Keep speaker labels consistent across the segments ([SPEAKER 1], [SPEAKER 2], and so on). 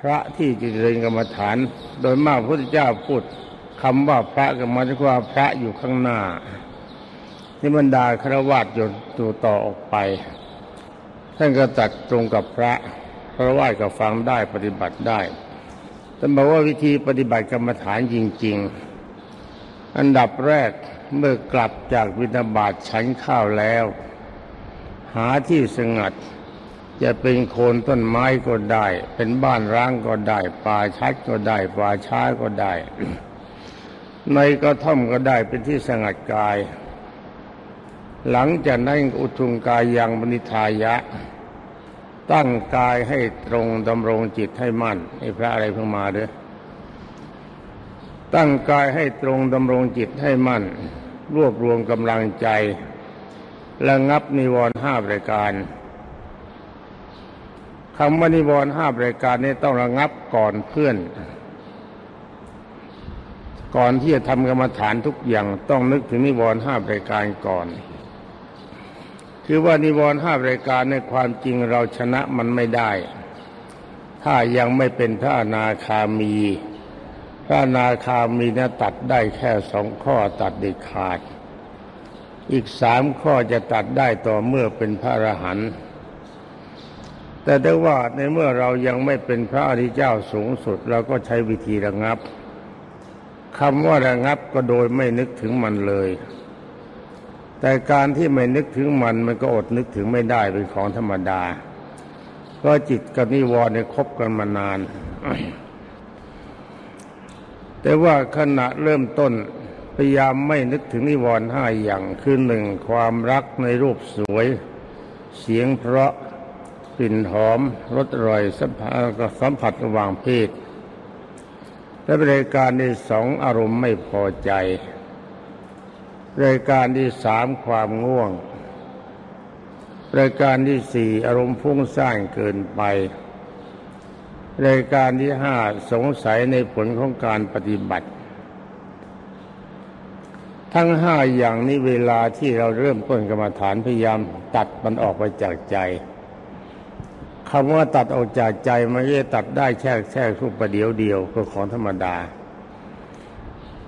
[SPEAKER 1] พระที่จะเจริญกรรมฐาน โดยมากพระพุทธเจ้าพูดคำว่าพระก็หมายถึงว่าพระอยู่ข้างหน้านี่บรรดาครวญอยู่ตัวต่อออกไป ท่านก็ตัดตรงกับพระครวญก็ฟังได้ปฏิบัติได้ท่านบอกว่าวิธีปฏิบัติกรรมฐานจริง ๆ อันดับแรกเมื่อกลับจากวินาบาตฉันข้าวแล้ว หาที่สงัด จะเป็นโคนต้นไม้ก็ได้ เป็นบ้านร้างก็ได้ป่าชัดก็ได้ป่าช้าก็ได้ ในกระท่อมก็ได้เป็นที่สงัดกาย หลังจากนั้นอุทุงกายยังบนิทายะ ตั้งกายให้ตรงดำรงจิตให้มั่นไอ้พระอะไรเพิ่งมาเด้อตั้งกายให้ตรงดำรงจิตให้มั่น รวบรวมกำลังใจระงับนิวรณ์ห้าประการ คำว่านิวรณ์ห้าประการนี้ต้องระงับก่อนเพื่อน ก่อนที่จะทำกรรมฐานทุกอย่างต้องนึกถึงนิวรณ์ห้าประการก่อน คือว่านิวรณ์ห้าประการในความจริงเราชนะมันไม่ได้ ถ้ายังไม่เป็นพระอนาคามี พระอนาคามีนะตัดได้แค่สองข้อตัดเด็ดขาด อีกสามข้อจะตัดได้ต่อเมื่อเป็นพระอรหันต์ แต่ได้ว่าในเมื่อเรายังไม่เป็นพระอริยเจ้าสูงสุด เราก็ใช้วิธีระงับคำว่าระงับก็โดยไม่นึกถึงมันเลย แต่การที่ไม่นึกถึงมันมันก็อดนึกถึงไม่ได้เป็นของธรรมดาเพราะจิตกับนิวรณ์เนี่ยคบกันมานาน แต่ว่าขณะเริ่มต้นพยายามไม่นึกถึงนิวรณ์ห้าอย่างคือหนึ่งความรักในรูปสวย เสียงเพราะ กลิ่นหอมรสอร่อยสัมผัสสัมผัสระหว่างเพศและรายการที่สองอารมณ์ไม่พอใจรายการที่สามความง่วงรายการที่สี่อารมณ์ฟุ้งซ่านเกินไปรายการที่ห้าสงสัยในผลของการปฏิบัติ ทั้งห้าอย่างนี้เวลาที่เราเริ่มต้นกรรมฐานพยายามตัดมันออกไปจากใจ คำว่าตัดออกจากใจมันจะตัดได้แค่แค่ทุกประเดียวเดียวก็ของธรรมดา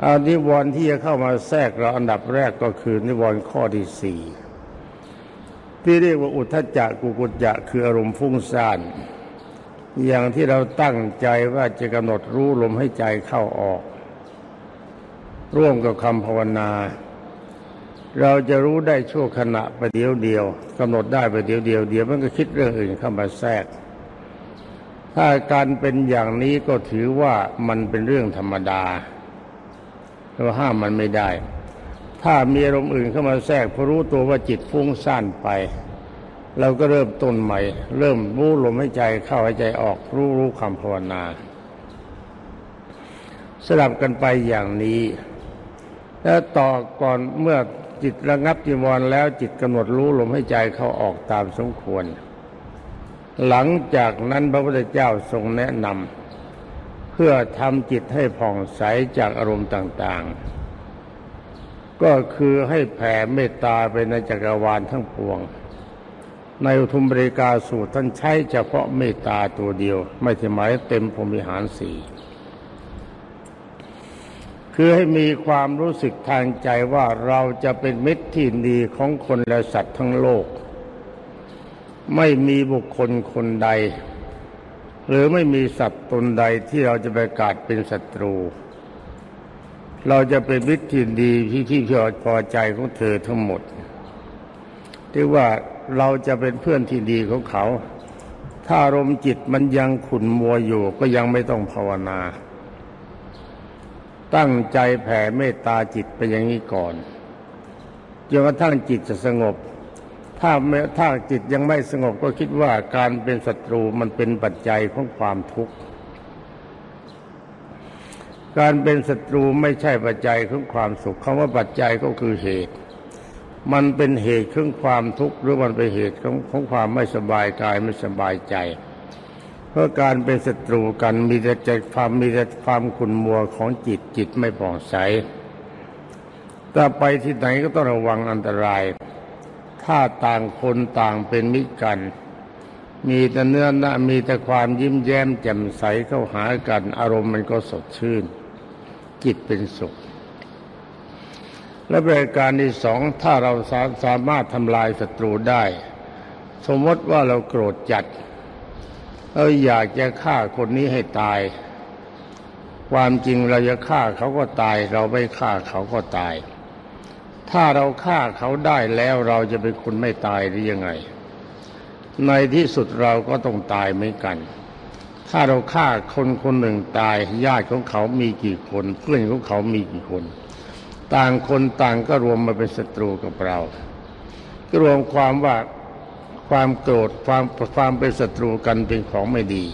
[SPEAKER 1] อานิวรณ์ที่จะเข้ามาแทรกเราอันดับแรกก็คือนิวรณ์ข้อที่สี่ที่เรียกว่าอุทจจะกุกุจจะคืออารมณ์ฟุ้งซ่านอย่างที่เราตั้งใจว่าจะกำหนดรู้ลมให้ใจเข้าออก ร่วมกับคำภาวนา เราจะรู้ได้ชั่วขณะประเดียวเดียวกำหนดได้ประเดียวเดียวเดียวมันก็คิดเรื่องอื่นเข้ามาแทรก ถ้าการเป็นอย่างนี้ก็ถือว่ามันเป็นเรื่องธรรมดาเราห้ามมันไม่ได้ ถ้ามีอารมณ์อื่นเข้ามาแทรกพอรู้ตัวว่าจิตฟุ้งซ่านไป เราก็เริ่มต้นใหม่ เริ่มรู้ลมให้ใจเข้าให้ใจออกรู้รู้คำภาวนาสลับกันไปอย่างนี้ แล้วต่อก่อนเมื่อจิตระงับจีวรแล้วจิตกำหนดรู้ลมให้ใจเข้าออกตามสมควร หลังจากนั้นพระพุทธเจ้าทรงแนะนำเพื่อทำจิตให้ผ่องใสจากอารมณ์ต่างๆ ก็คือให้แผ่เมตตาไปในจักรวาลทั้งปวง ในอุทุมบริกาสูตรท่านใช้เฉพาะเมตตาตัวเดียว ไม่ใช่หมายเต็มพรมิหารสี่ คือให้มีความรู้สึกทางใจว่าเราจะเป็นมิตรที่ดีของคนและสัตว์ทั้งโลก ไม่มีบุคคลคนใด หรือไม่มีสัตว์ตนใดที่เราจะประกาศเป็นศัตรู เราจะเป็นมิตรที่ดีที่ที่พอใจของเธอทั้งหมดที่ว่าเราจะเป็นเพื่อนที่ดีของเขา ถ้าอารมณ์จิตมันยังขุ่นมัวอยู่ก็ยังไม่ต้องภาวนา ตั้งใจแผ่เมตตาจิตไปอย่างนี้ก่อนจนกระทั่งจิตจะสงบ ถ้าถ้าจิตยังไม่สงบก็คิดว่าการเป็นศัตรูมันเป็นปัจจัยของความทุกข์ การเป็นศัตรูไม่ใช่ปัจจัยของความสุขคำว่าปัจจัยก็คือเหตุ มันเป็นเหตุของความทุกข์หรือมันเป็นเหตุของของความไม่สบายกายไม่สบายใจ เพราะการเป็นศัตรูกันมีแต่ใจความมีแต่ความขุ่นมัวของจิตจิตไม่ผ่องใสถ้าไปที่ไหนก็ต้องระวังอันตราย ถ้าต่างคนต่างเป็นมิตรกัน มีแต่เนื้อหน้ามีแต่ความยิ้มแย้มแจ่มใสเข้าหากัน อารมณ์มันก็สดชื่น จิตเป็นสุข และบริการที่สองถ้าเราสาสามารถทำลายศัตรูได้ สมมติว่าเราโกรธจัด เราอยากจะฆ่าคนนี้ให้ตาย ความจริงเราจะฆ่าเขาก็ตาย เราไม่ฆ่าเขาก็ตาย ถ้าเราฆ่าเขาได้แล้วเราจะเป็นคนไม่ตายหรือยังไง ในที่สุดเราก็ต้องตายเหมือนกัน ถ้าเราฆ่าคนคนหนึ่งตายญาติของเขามีกี่คน เพื่อนของเขามีกี่คน ต่างคนต่างก็รวมมาเป็นศัตรูกับเรารวมความว่า ความโกรธความความเป็นศัตรูกันเป็นของไม่ดี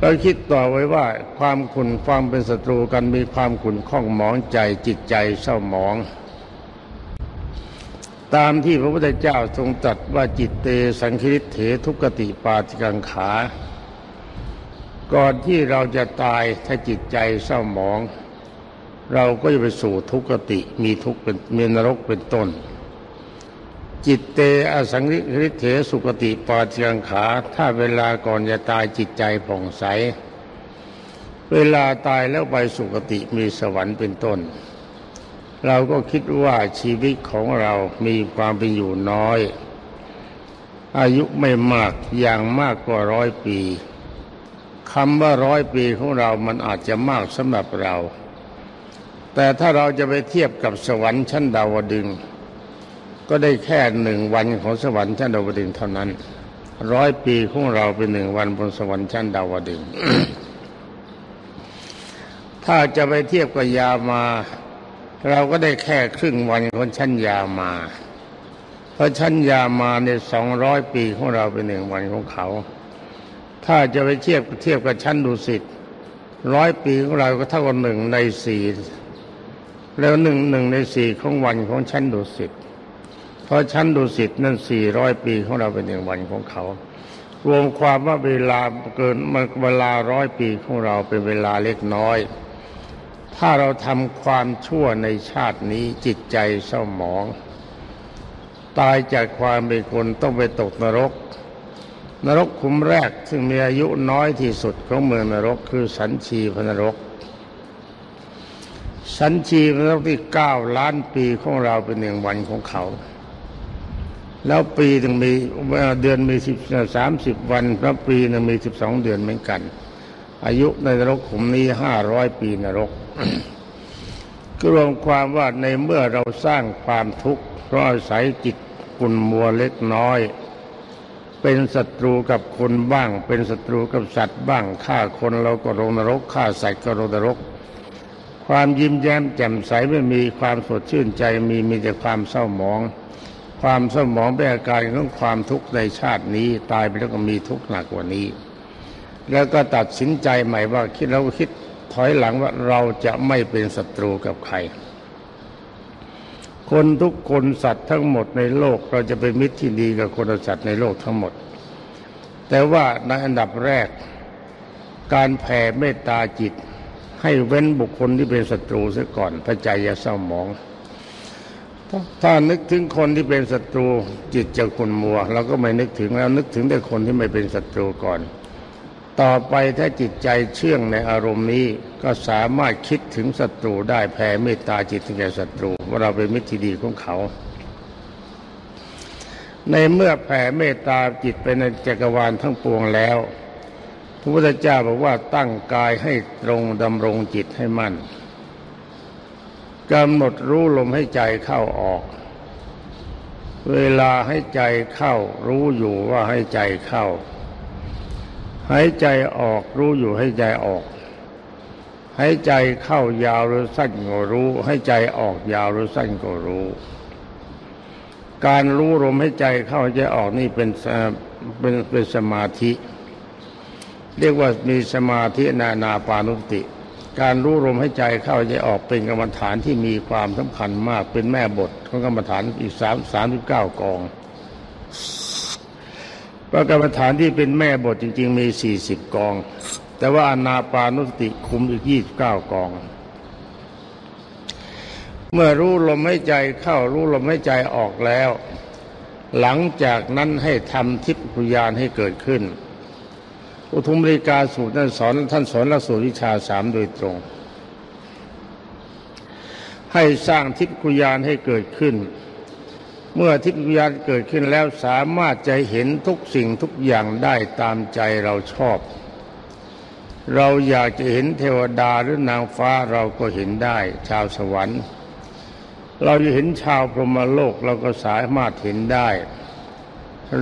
[SPEAKER 1] เราคิดต่อไว้ว่า ความขุนความเป็นศัตรูกันมีความขุนข้องหมองใจจิตใจเศร้าหมอง ตามที่พระพุทธเจ้าทรงตรัสว่าจิตเตสังคิริเถทุกติปาจิกังขา ก่อนที่เราจะตายถ้าจิตใจเศร้าหมอง เราก็จะไปสู่ทุกติมีทุกเป็นมีนรกเป็นต้น จิตเตอสังริเถสุกติปาจิังขา ถ้าเวลาก่อนจะตายจิตใจผ่องใส เวลาตายแล้วไปสุกติมีสวรรค์เป็นต้น เราก็คิดว่าชีวิตของเรามีความเป็นอยู่น้อย อายุไม่มากอย่างมากกว่าร้อยปีคำว่าร้อยปีของเรามันอาจจะมากสำหรับเรา แต่ถ้าเราจะไปเทียบกับสวรรค์ชั้นดาวดึง ก็ได้แค่หนึ่งวันของสวรรค์ชั้นดาวดึงเท่านั้นร้อยปีของเราเป็นหนึ่งวันบนสวรรค์ชั้นดาวดึงถ้าจะไปเทียบกับยามา เราก็ได้แค่ครึ่งวันของชั้นยามา เพราะชั้นยามาในสองร้อยปีของเราเป็นหนึ่งวันของเขา ถ้าจะไปเทียบเทียบกับชั้นดุสิตร้อยปีของเราก็เท่ากับหนึ่งในสี่แล้วหนึ่งหนึ่งในสี่ของวันของชั้นดุสิต เพราะชั้นดุสิตนั่นสี่ร้อยปีของเราเป็นหนึ่งวันของเขา รวมความว่าเวลาเกินเวลาร้อยปีของเราเป็นเวลาเล็กน้อย ถ้าเราทำความชั่วในชาตินี้จิตใจเศร้าหมอง ตายจากความเป็นคนต้องไปตกนรก นรกขุมแรกซึ่งมีอายุน้อยที่สุดของเมืองนรกคือสันชีพนรกสันชีพนรกที่เก้าล้านปีของเราเป็นหนึ่งวันของเขา แล้วปีหนึ่งมีเดือนมีสิบสามสิบวันพระปีหนึ่งมีสิบสองเดือนเหมือนกัน อายุในนรกขุมนี้ห้าร้อยปีนรกก็รวมความว่าในเมื่อเราสร้างความทุกข์เพราะอาศัยจิตกุนมัวเล็กน้อย เป็นศัตรูกับคนบ้าง เป็นศัตรูกับสัตว์บ้างฆ่าคนเราก็ลงนรกฆ่าสัตว์ก็ลงนรก ความยิ้มแย้มแจ่มใสไม่มีความสดชื่นใจมีมีแต่ความเศร้าหมอง ความสมองเป็นอาการของความทุกข์ในชาตินี้ ตายไปแล้วก็มีทุกข์หนักกว่านี้ แล้วก็ตัดสินใจใหม่ว่าคิดเราคิดถอยหลังว่าเราจะไม่เป็นศัตรูกับใคร คนทุกคนสัตว์ทั้งหมดในโลก เราจะเป็นมิตรที่ดีกับคนสัตว์ในโลกทั้งหมด แต่ว่าในอันดับแรก การแผ่เมตตาจิต ให้เว้นบุคคลที่เป็นศัตรูซะก่อนพระใจจะเศร้าหมอง ถ้านึกถึงคนที่เป็นศัตรูจิตจะขุนมัวเราก็ไม่นึกถึงแล้วนึกถึงแต่คนที่ไม่เป็นศัตรูก่อน ต่อไปถ้าจิตใจเชื่องในอารมณ์นี้ก็สามารถคิดถึงศัตรูได้แผ่เมตตาจิตถึงแก่ศัตรูว่าเราเป็นมิตรที่ดีของเขา ในเมื่อแผ่เมตตาจิตไปในจักรวาลทั้งปวงแล้ว พระพุทธเจ้าบอกว่าตั้งกายให้ตรงดำรงจิตให้มั่น กำหนดรู้ลมให้ใจเข้าออก เวลาให้ใจเข้า รู้อยู่ว่าให้ใจเข้า หายใจออกรู้อยู่ให้ใจออก หายใจเข้ายาวหรือสั้นก็รู้ ให้ใจออกยาวหรือสั้นก็รู้ การรู้ลมให้ใจเข้าใจออกนี่เป็นเป็นเป็นสมาธิ เรียกว่ามีสมาธินานาปานุติ การรู้ลมให้ใจเข้าใจออกเป็นกรรมฐานที่มีความสำคัญมากเป็นแม่บทของกรรมฐานอีกสามสามสิบเก้ากองเพราะกรรมฐานที่เป็นแม่บทจริง ๆ มีสี่สิบกอง แต่ว่าอนาปานุสติคุมอีกยี่สิบเก้ากอง เมื่อรู้ลมให้ใจเข้ารู้ลมให้ใจออกแล้ว หลังจากนั้นให้ทำทิพยานให้เกิดขึ้น อุทุมริกาสูตรท่านสอนท่านสอนหลักสูตรวิชาสามโดยตรง ให้สร้างทิพยานให้เกิดขึ้น เมื่อทิพยานเกิดขึ้นแล้วสามารถจะเห็นทุกสิ่งทุกอย่างได้ตามใจเราชอบ เราอยากจะเห็นเทวดาหรือนางฟ้าเราก็เห็นได้ ชาวสวรรค์ เราจะเห็นชาวพรหมโลกเราก็สามารถเห็นได้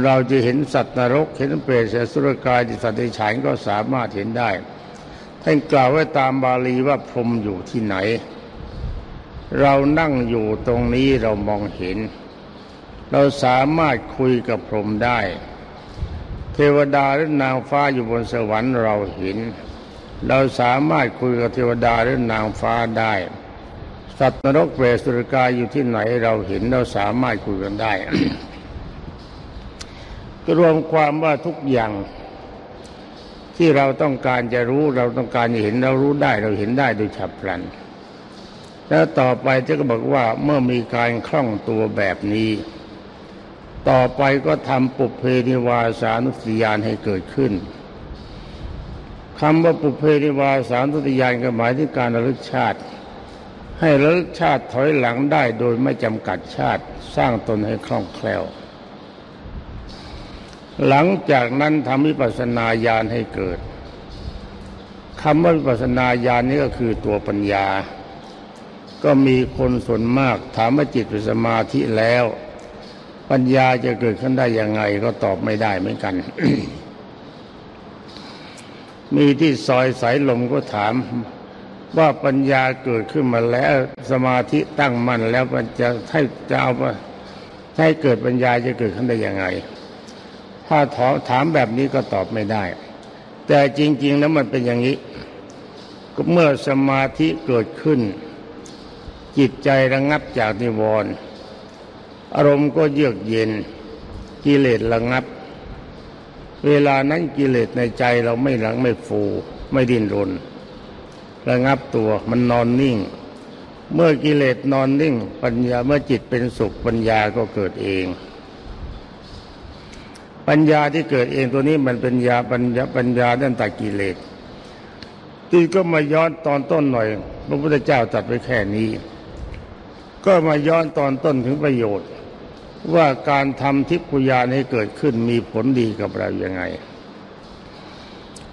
[SPEAKER 1] เราจะเห็นสัตว์นรกเห็นเปรตเสสุรกายจิตสัตว์ในฉานก็สามารถเห็นได้ ท่านกล่าวไว้ตามบาลีว่าพรหมอยู่ที่ไหน เรานั่งอยู่ตรงนี้เรามองเห็น เราสามารถคุยกับพรหมได้ เทวดาหรือนางฟ้าอยู่บนสวรรค์เราเห็น เราสามารถคุยกับเทวดาหรือนางฟ้าได้ สัตว์นรกเปรตสุรกายอยู่ที่ไหนเราเห็นเราสามารถคุยกันได้ รวมความว่าทุกอย่างที่เราต้องการจะรู้เราต้องการจะเห็นเรารู้ได้เราเห็นได้โดยฉับพลัน แล้วต่อไปจะก็บอกว่าเมื่อมีการคล่องตัวแบบนี้ ต่อไปก็ทำปุเพนิวาสานุสติยานให้เกิดขึ้นคำว่าปุเพนิวาสานุสติยานก็หมายถึงการระลึกชาติ ให้ระลึกชาติถอยหลังได้โดยไม่จำกัดชาติสร้างตนให้คล่องแคล่ว หลังจากนั้นทำวิปัสสนาญาณให้เกิดคำว่าวิปัสสนาญาณนี้ก็คือตัวปัญญา ก็มีคนส่วนมากถามว่าจิตเป็นสมาธิแล้ว ปัญญาจะเกิดขึ้นได้ยังไงก็ตอบไม่ได้เหมือนกัน มีที่ซอยสายลมก็ถามว่าปัญญาเกิดขึ้นมาแล้วสมาธิตั้งมั่นแล้วมันจะให้จะเอาให้เกิดปัญญาจะเกิดขึ้นได้ยังไง ถ้าถามแบบนี้ก็ตอบไม่ได้ แต่จริง ๆ แล้วมันเป็นอย่างนี้เมื่อสมาธิเกิดขึ้น จิตใจระงับจากนิวรณ์อารมณ์ก็เยือกเย็นกิเลสระงับ เวลานั้นกิเลสในใจเราไม่หลังไม่ฟูไม่ดิ้นรนระงับตัวมันนอนนิ่ง เมื่อกิเลสนอนนิ่ง ปัญญาเมื่อจิตเป็นสุขปัญญาก็เกิดเอง ปัญญาที่เกิดเองตัวนี้มันเป็นญาปัญญาปัญญาด้านตัดกิเลสที่ก็มาย้อนตอนต้นหน่อย พระพุทธเจ้าตัดไว้แค่นี้ ก็มาย้อนตอนต้นถึงประโยชน์ ว่าการทำทิพยานให้เกิดขึ้นมีผลดีกับเรายังไง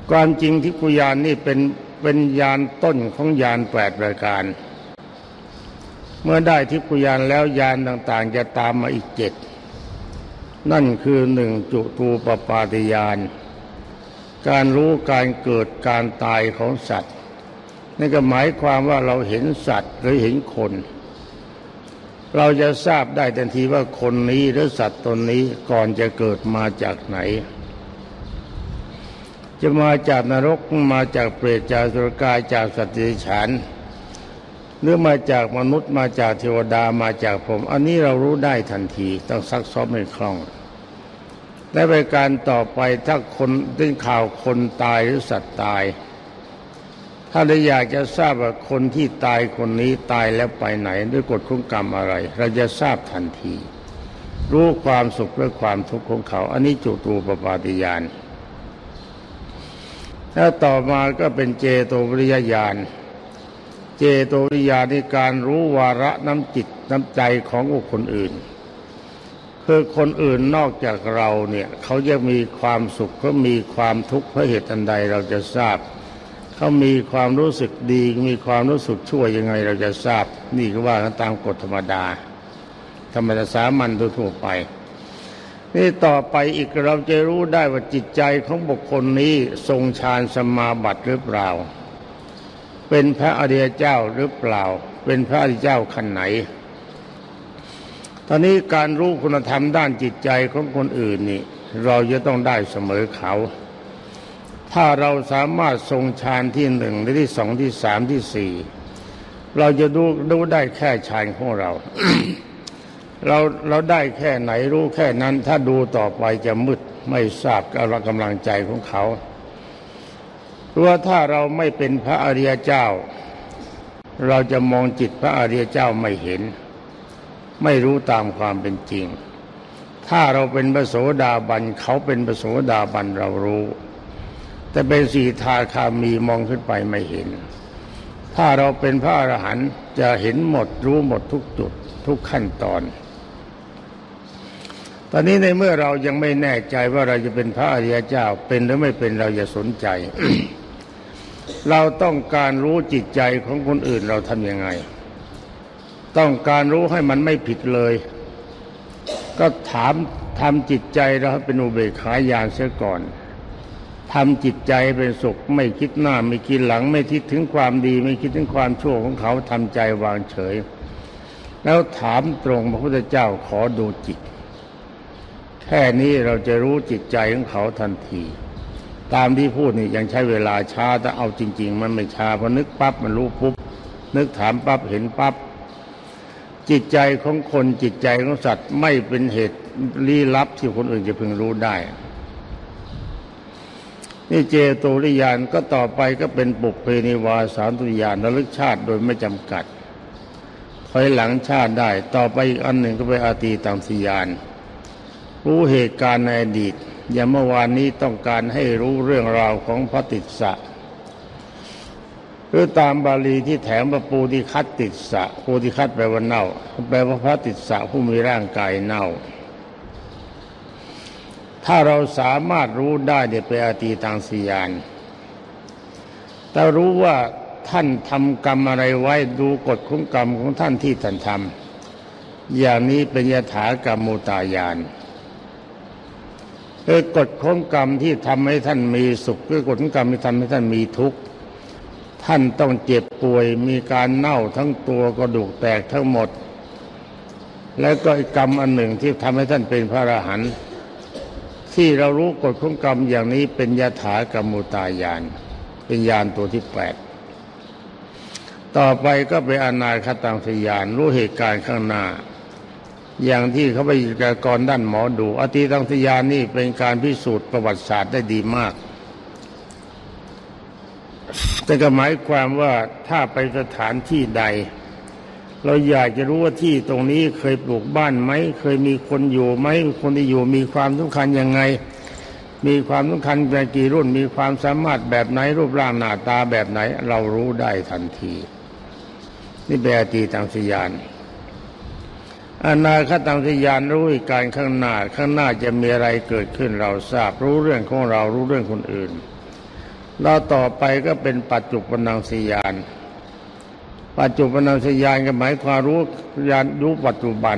[SPEAKER 1] ความจริงทิพยานนี่เป็นเป็นยานต้นของยานแปดรายการ เมื่อได้ทิพยานแล้วยานต่างๆ จะตามมาอีกเจ็ด นั่นคือหนึ่งจุตูปปาติยาน การรู้การเกิดการตายของสัตว์นั่นก็หมายความว่าเราเห็นสัตว์หรือเห็นคน เราจะทราบได้ทันทีว่าคนนี้หรือสัตว์ตนนี้ก่อนจะเกิดมาจากไหน จะมาจากนรกมาจากเปรตจากสุรกายจากสัตว์เดรัจฉาน หรือมาจากมนุษย์มาจากเทวดามาจากผม อันนี้เรารู้ได้ทันทีต้องซักซ้อมให้คล่อง และไปการต่อไปถ้าคนได้ข่าวคนตายหรือสัตว์ตาย ถ้าเราอยากจะทราบว่าคนที่ตายคนนี้ตายแล้วไปไหน ด้วยกฎของกรรมอะไร เราจะทราบทันที รู้ความสุขและความทุกข์ของเขา อันนี้จุตูปปาติยานแล้วต่อมาก็เป็นเจโตวิริยญาณ จโตวิยาในการรู้วาระน้ำจิตน้ำใจของบุคคลอื่น คือคนอื่นนอกจากเราเนี่ยเขาจะมีความสุขเขามีความทุกข์เพราะเหตุอันใดเราจะทราบ เขามีความรู้สึกดีมีความรู้สึกชั่วยังไงเราจะทราบ นี่ก็ว่ากันตามกฎธรรมดา ธรรมดาสามัญทั่วไป นี่ต่อไปอีกเราจะรู้ได้ว่าจิตใจของบุคคลนี้ทรงฌานสมาบัติหรือเปล่า เป็นพระอริยเจ้าหรือเปล่า เป็นพระอริยเจ้าขันไหน ตอนนี้การรู้คุณธรรมด้านจิตใจของคนอื่นนี่ เราจะต้องได้เสมอเขา ถ้าเราสามารถทรงฌานที่หนึ่งที่สองที่สามที่สี่เราจะดูดูได้แค่ฌานของเรา เราเราได้แค่ไหนรู้แค่นั้น ถ้าดูต่อไปจะมืดไม่ทราบกำลังใจของเขา เพราะว่าถ้าเราไม่เป็นพระอริยเจ้า เราจะมองจิตพระอริยเจ้าไม่เห็น ไม่รู้ตามความเป็นจริง ถ้าเราเป็นพระโสดาบันเขาเป็นพระโสดาบันเรารู้ แต่เป็นสีทาคามีมองขึ้นไปไม่เห็น ถ้าเราเป็นพระอรหันต์จะเห็นหมดรู้หมดทุกจุดทุกขั้นตอนตอนนี้ในเมื่อเรายังไม่แน่ใจว่าเราจะเป็นพระอริยเจ้าเป็นหรือไม่เป็นเราอย่าสนใจ เราต้องการรู้จิตใจของคนอื่นเราทำยังไง ต้องการรู้ให้มันไม่ผิดเลย ก็ถามทำจิตใจเราเป็นอุเบกขาญาณเสียก่อนทำจิตใจเป็นสุขไม่คิดหน้าไม่คิดหลัง ไม่คิดถึงความดี ไม่คิดถึงความชั่วของเขาทำใจวางเฉย แล้วถามตรงพระพุทธเจ้าขอดูจิต แค่นี้เราจะรู้จิตใจของเขาทันที ตามที่พูดนี่ยังใช้เวลาช้าแต่เอาจริง ๆ มันไม่ช้าพอนึกปั๊บมันรู้ปุ๊บนึกถามปั๊บเห็นปั๊บจิตใจของคนจิตใจของสัตว์ไม่เป็นเหตุลี้ลับที่คนอื่นจะพึงรู้ได้นี่เจโตริยานก็ต่อไปก็เป็นปุกเพนิวาสารตุยานระลึกชาติโดยไม่จำกัดถอยหลังชาติได้ ต่อไปอีกอันหนึ่งก็เป็นอาตีตังสยาน รู้เหตุการณ์ในอดีต อย่างเมื่อวานนี้ต้องการให้รู้เรื่องราวของพระติสสะหรือตามบาลีที่แถมว่าปูติคัตติสะปูติคัตแปลว่าเน่า แปลว่าพระติสสะผู้มีร่างกายเน่า ถ้าเราสามารถรู้ได้เดี๋ยวไปอาตีตังสียานแต่รู้ว่าท่านทำกรรมอะไรไว้ดูกฎของกรรมของท่านที่ท่านทำอย่างนี้เป็นยถากรรมมุตายาน คือกฎของกรรมที่ทำให้ท่านมีสุขคือกฎของกรรมที่ทำให้ท่านมีทุกข์ท่านต้องเจ็บป่วยมีการเน่าทั้งตัวกระดูกแตกทั้งหมด แล้วก็อีกกรรมอันหนึ่งที่ทำให้ท่านเป็นพระอรหันต์ที่เรารู้กฎของกรรมอย่างนี้เป็นยถากรรมุตายาน เป็นยานตัวที่แปดต่อไปก็เป็นอนาคตังสยานรู้เหตุการณ์ข้างหน้า อย่างที่เขาไปกากรด้านหมอดู อติตังสยานนี่เป็นการพิสูจน์ประวัติศาสตร์ได้ดีมาก แต่ก็หมายความว่าถ้าไปสถานที่ใด เราอยากจะรู้ว่าที่ตรงนี้เคยปลูกบ้านไหม เคยมีคนอยู่ไหมคนที่อยู่มีความสำคัญยังไง มีความสำคัญแบบกี่รุ่น มีความสามารถแบบไหนรูปร่างหน้าตาแบบไหน เรารู้ได้ทันที นี่แปลตีตังสยาน อนาคตังสยานรู้การข้างหน้าข้างหน้าจะมีอะไรเกิดขึ้นเราทราบรู้เรื่องของเรารู้เรื่องคนอื่น เราต่อไปก็เป็นปัจจุบันังสยาน ปัจจุบันังสยานก็หมายความรู้ยานรู้ปัจจุบัน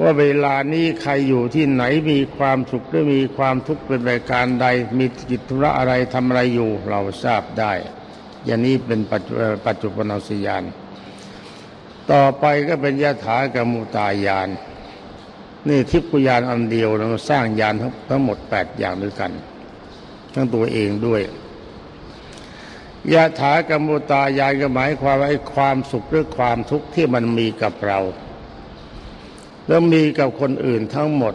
[SPEAKER 1] ว่าเวลานี้ใครอยู่ที่ไหนมีความสุขหรือมีความทุกข์เป็นรายการใด มีกิจธุระอะไรทำอะไรอยู่ เราทราบได้ อย่างนี้เป็นปัจจุปัจจุบันังสยาน ต่อไปก็เป็นยถากรรมุตายาน นี่ทิพยานอันเดียวเราสร้างยานทั้งหมดแปดอย่างด้วยกัน ทั้งตัวเองด้วยยะถากรรมุตายายก็หมายความว่าความสุขหรือความทุกข์ที่มันมีกับเรา แล้วมีกับคนอื่นทั้งหมด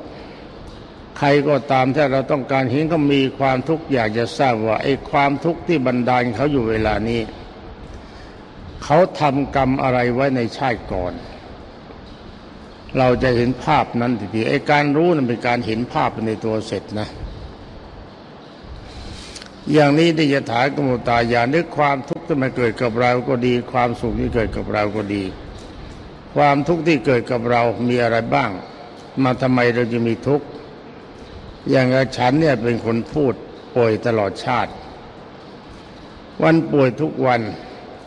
[SPEAKER 1] ใครก็ตามถ้าเราต้องการเห็นก็มีความทุกข์อยากจะทราบว่าไอ้ความทุกข์ที่บันดาลเขาอยู่เวลานี้ เขาทำกรรมอะไรไว้ในชาติก่อน เราจะเห็นภาพนั้นทีๆไอ้การรู้นั้นเป็นการเห็นภาพในตัวเสร็จนะ อย่างนี้ที่จะถากมุตายานึกความทุกข์ที่มาเกิดกับเราก็ดี ความสุขที่เกิดกับเราก็ดี ความทุกข์ที่เกิดกับเรามีอะไรบ้าง มาทำไมเราจะมีทุกข์อย่างฉันเนี่ยเป็นคนพูดป่วยตลอดชาติ วันป่วยทุกวัน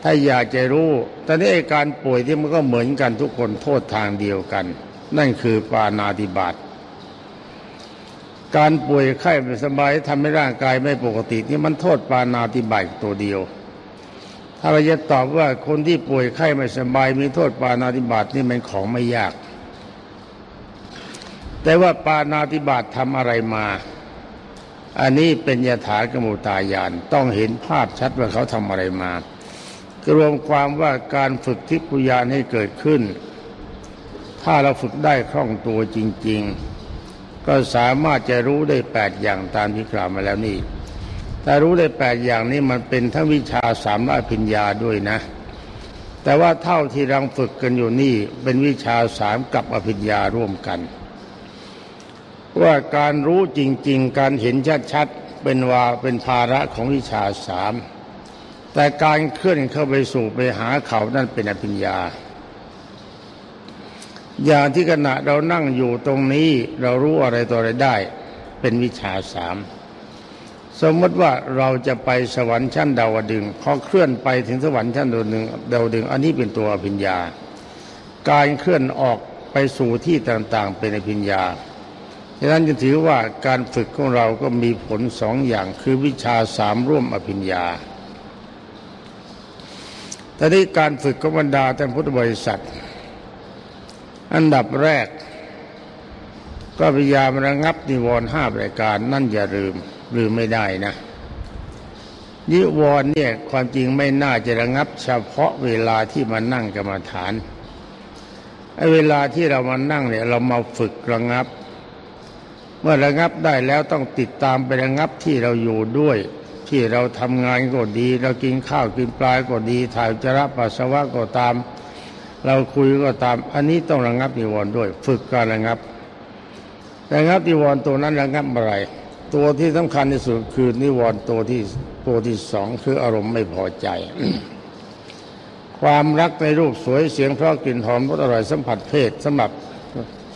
[SPEAKER 1] ถ้าอยากจะรู้แต่นี้อาการป่วยที่มันก็เหมือนกันทุกคนโทษทางเดียวกัน นั่นคือปานาติบาตการป่วยไข้ไม่สบายทำให้ร่างกายไม่ปกตินี่มันโทษปานาติบายตัวเดียว ถ้าเราจะตอบว่าคนที่ป่วยไข้ไม่สบาย มีโทษปานาติบาตนี่มันของไม่ยาก แต่ว่าปานาติบาตทำอะไรมา อันนี้เป็นยถากมุตายานต้องเห็นภาพชัดว่าเขาทำอะไรมา รวมความว่าการฝึกทิพยานให้เกิดขึ้น ถ้าเราฝึกได้คล่องตัวจริง ๆ ก็สามารถจะรู้ได้แปดอย่างตามที่กล่าวมาแล้วนี่แต่รู้ได้แปดอย่างนี้มันเป็นทั้งวิชาสามร้อยพิญญาด้วยนะ แต่ว่าเท่าที่เราฝึกกันอยู่นี่เป็นวิชาสามกับอภิญญาร่วมกัน ว่าการรู้จริง ๆ การเห็นชัดๆเป็นวาเป็นภาระของวิชาสาม แต่การเคลื่อนเข้าไปสู่ไปหาเขานั่นเป็นอภิญญา อย่างที่ขณะเรานั่งอยู่ตรงนี้เรารู้อะไรต่ออะไรได้ เป็นวิชาสามสมมติว่าเราจะไปสวรรค์ชั้นดาวดึงพอเคลื่อนไปถึงสวรรค์ชั้นดาวดึงดาวดึง อันนี้เป็นตัวอภิญญา การเคลื่อนออกไปสู่ที่ต่างๆ เป็นอภิญญาฉะนั้นจะถือว่าการฝึกของเราก็มีผลสองอย่างคือวิชาสามร่วมอภิญญา แต่ที่การฝึกของบรรดาท่านพุทธบริษัท อันดับแรก ก็พยายามระงับนิวรณ์ห้ารายการนั่นอย่าลืมลืมไม่ได้นะนิวรณ์เนี่ยความจริงไม่น่าจะระงับ เฉพาะเวลาที่มานั่งกรรมฐานไอ้เวลาที่เรามานั่งเนี่ยเรามาฝึกระงับ เมื่อระงับได้แล้วต้องติดตามไประงับที่เราอยู่ด้วย ที่เราทำงานก็ดี เรากินข้าวกินปลาก็ดี ถ่ายจระปัสสาวะก็ตาม เราคุยก็ตาม อันนี้ต้องระงับนิวรณ์ด้วย ฝึกการระงับระงับนิวรณ์ตัวนั้นระงับอะไร ตัวที่สำคัญที่สุดคือนิวรณ์ตัวที่ตัวที่สองคืออารมณ์ไม่พอใจ ความรักในรูปสวยเสียงเพราะกลิ่นหอมรสอร่อยสัมผัสเพศสำหรับ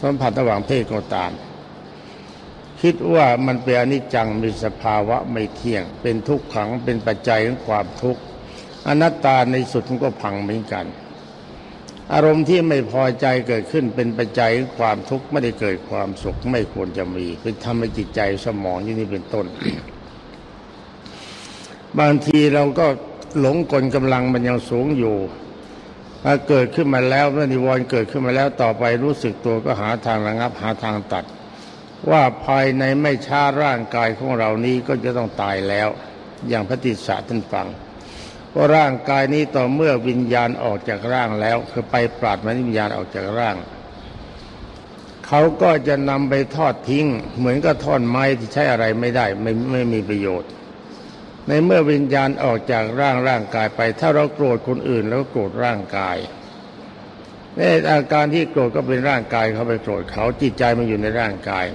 [SPEAKER 1] สัมผัสระหว่างเพศก็ตาม คิดว่ามันเป็นอนิจจังมีสภาวะไม่เที่ยง เป็นทุกขังเป็นปัจจัยของความทุกข์อนัตตาในสุดมันก็พังเหมือนกัน อารมณ์ที่ไม่พอใจเกิดขึ้นเป็นปัจจัยของความทุกข์ไม่ได้เกิดความสุขไม่ควรจะมี เป็นทำให้จิตใจสมองอย่างนี้เป็นต้น บางทีเราก็หลงกลกำลังมันยังสูงอยู่ถ้าเกิดขึ้นมาแล้วเมื่อนิวรณ์เกิดขึ้นมาแล้วต่อไปรู้สึกตัวก็หาทางระงับหาทางตัด ว่าภายในไม่ช้าร่างกายของเรานี้ก็จะต้องตายแล้ว อย่างพระติสสะท่านฟังว่าร่างกายนี้ต่อเมื่อวิญญาณออกจากร่างแล้ว คือไปปราดมันวิญญาณออกจากร่าง เขาก็จะนำไปทอดทิ้ง เหมือนกับท่อนไม้ที่ใช้อะไรไม่ได้ไม่ไม่มีประโยชน์ ในเมื่อวิญญาณออกจากร่างร่างกายไป ถ้าเราโกรธคนอื่นแล้วโกรธร่างกายในอาการที่โกรธก็เป็นร่างกายเขาไปโกรธเขาจิตใจมันอยู่ในร่างกาย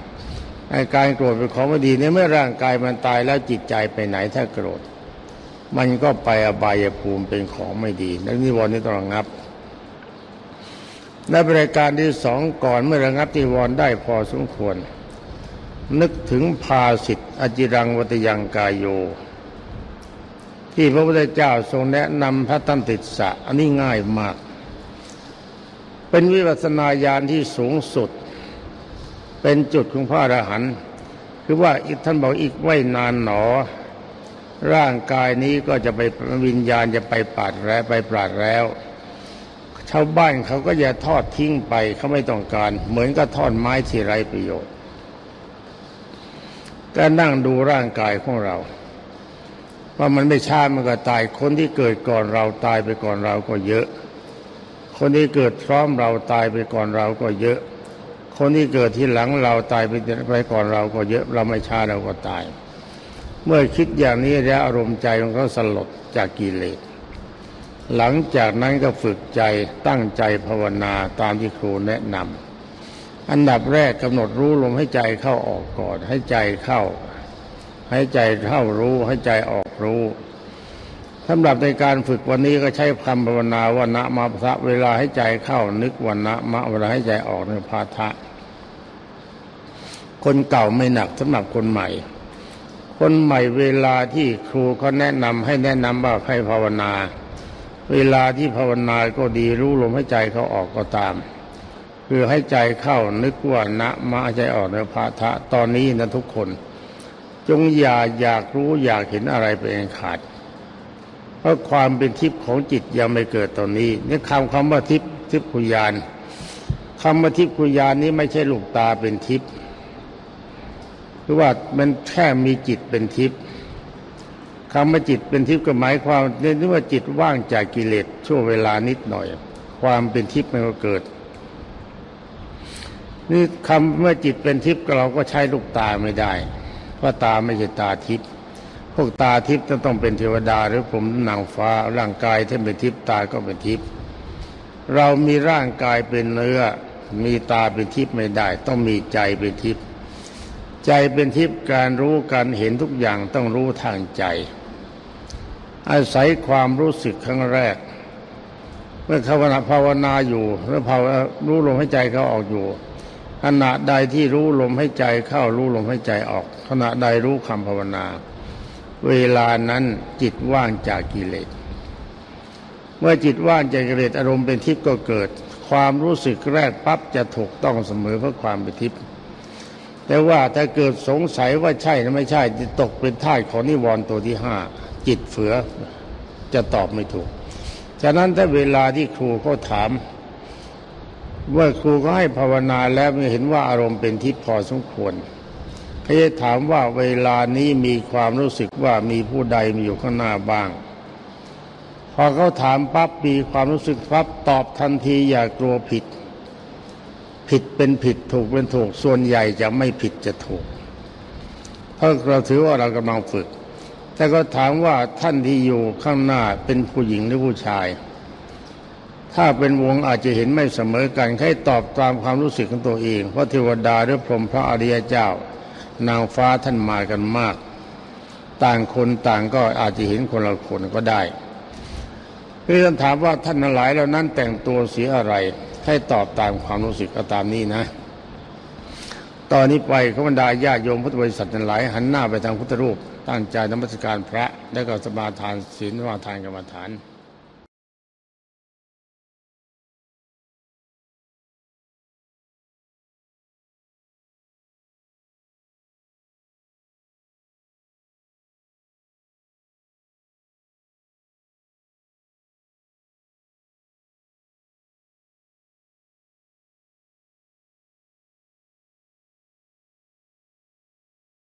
[SPEAKER 1] อาการโกรธเป็นของไม่ดีในเมื่อร่างกายมันตายแล้วจิตใจไปไหนถ้าโกรธ มันก็ไปอบายภูมิเป็นของไม่ดีนักนิวรณ์นี่ต้องระงับและบริการที่สองก่อนเมื่อระงับนิวรณ์ได้พอสมควร นึกถึงภาสิทธิอจิรังวัตยังกายโย ที่พระพุทธเจ้าทรงแนะนำพระตันติสะอันนี้ง่ายมาก เป็นวิปัสสนาญาณที่สูงสุด เป็นจุดของพระอรหันต์คือว่าท่านบอกอีกไว้นานหนอ ร่างกายนี้ก็จะไปวิญญาณจะไปปาดแล้วไปปราดแล้วชาวบ้านเขาก็จะทอดทิ้งไปเขาไม่ต้องการ เหมือนกับทอดไม้ที่ไรประโยชน์ก็นั่งดูร่างกายของเรา ว่ามันไม่ช้ามันก็ตาย คนที่เกิดก่อนเราตายไปก่อนเราก็เยอะ คนที่เกิดพร้อมเราตายไปก่อนเราก็เยอะ คนที่เกิดที่หลังเราตายไปไปก่อนเราก็เยอะเราไม่ช้าเราก็ตาย เมื่อคิดอย่างนี้แล้วอารมณ์ใจมันก็สลดจากกิเลสหลังจากนั้นก็ฝึกใจตั้งใจภาวนาตามที่ครูแนะนำอันดับแรกกำหนดรู้ลมให้ใจเข้าออกก่อน ให้ใจเข้า ให้ใจเข้ารู้ให้ใจออกรู้ สำหรับในการฝึกวันนี้ก็ใช้คำภาวนาว่านะมาพระเวลาให้ใจเข้านึกวันนะมะเวลาให้ใจออกในพาทะ คนเก่าไม่หนักสำหรับคนใหม่ คนใหม่เวลาที่ครูเขาแนะนำให้แนะนำว่าให้ภาวนา เวลาที่ภาวนาก็ดีรู้ลมให้ใจเขาออกก็ตาม คือให้ใจเข้านึกว่านะมาใจออกในพาทะตอนนี้นะทุกคน จงอย่าอยากรู้อยากเห็นอะไรเป็นขาด ราะความเป็นทิพย์ของจิตยังไม่เกิดตอนนี้นี่คำคำว่าทิพย์ทิพย์คุยานคำว่าทิพย์คุยานนี้ไม่ใช่ลูกตาเป็นทิพย์คือว่ามันแค่มีจิตเป็นทิพย์คำว่าจิตเป็นทิพย์ก็หมายความเรียกว่าจิตว่างจากกิเลสช่วงเวลานิดหน่อย ความเป็นทิพย์มันก็เกิดนี่คำเมื่อจิตเป็นทิพย์เราก็ใช้ลูกตาไม่ได้ เพราะตาไม่ใช่ตาทิพย์ พวกตาทิพย์จะต้องเป็นเทวดาหรือผมนางฟ้าร่างกายที่เป็นทิพย์ตาก็เป็นทิพย์เรามีร่างกายเป็นเนื้อ มีตาเป็นทิพย์ไม่ได้ ต้องมีใจเป็นทิพย์ใจเป็นทิพย์การรู้การเห็นทุกอย่างต้องรู้ทางใจ อาศัยความรู้สึกครั้งแรก เมื่อภาวนาภาวนาอยู่หรือภาวรู้ลมให้ใจเขาออกอยู่ขณะใดที่รู้ลมให้ใจเข้ารู้ลมให้ใจออก ขณะใดรู้คำภาวนา เวลานั้นจิตว่างจากกิเลส เมื่อจิตว่างจากกิเลสอารมณ์เป็นทิพย์ก็เกิด ความรู้สึกแรกปั๊บจะถูกต้องเสมอเพราะความเป็นทิพย์แต่ว่าถ้าเกิดสงสัยว่าใช่หรือไม่ใช่จะตกเป็นท่าของนิวรณ์ตัวที่ห้าจิตเฝือจะตอบไม่ถูก ฉะนั้นถ้าเวลาที่ครูเขาถามว่าครูก็ให้ภาวนาแล้วเห็นว่าอารมณ์เป็นทิพย์พอสมควร เขาจะถามว่าเวลานี้มีความรู้สึกว่ามีผู้ใดมีอยู่ข้างหน้าบ้าง พอเขาถามปั๊บมีความรู้สึกปั๊บตอบทันทีอย่ากลัวผิด ผิดเป็นผิดถูกเป็นถูกส่วนใหญ่จะไม่ผิดจะถูกเพราะเราถือว่าเรากำลังฝึก แต่ก็ถามว่าท่านที่อยู่ข้างหน้าเป็นผู้หญิงหรือผู้ชาย ถ้าเป็นวงอาจจะเห็นไม่เสมอกันให้ตอบตามความรู้สึกของตัวเองเพราะเทวดาหรือพรหมพระอริยเจ้า นางฟ้าท่านมากันมาก ต่างคนต่างก็อาจจะเห็นคนละคนก็ได้คือท่านถามว่าท่านหลายเหล่านั้นแต่งตัวสีอะไร ให้ตอบตามความรู้สึกก็ตามนี้นะ ตอนนี้ไปขบรรดาญาโยมพุทธบริษัทหลาย หันหน้าไปทางพุทธรูป ตั้งใจนมัสการพระแล้วก็สมาทานศีลสมาทานกรรมฐาน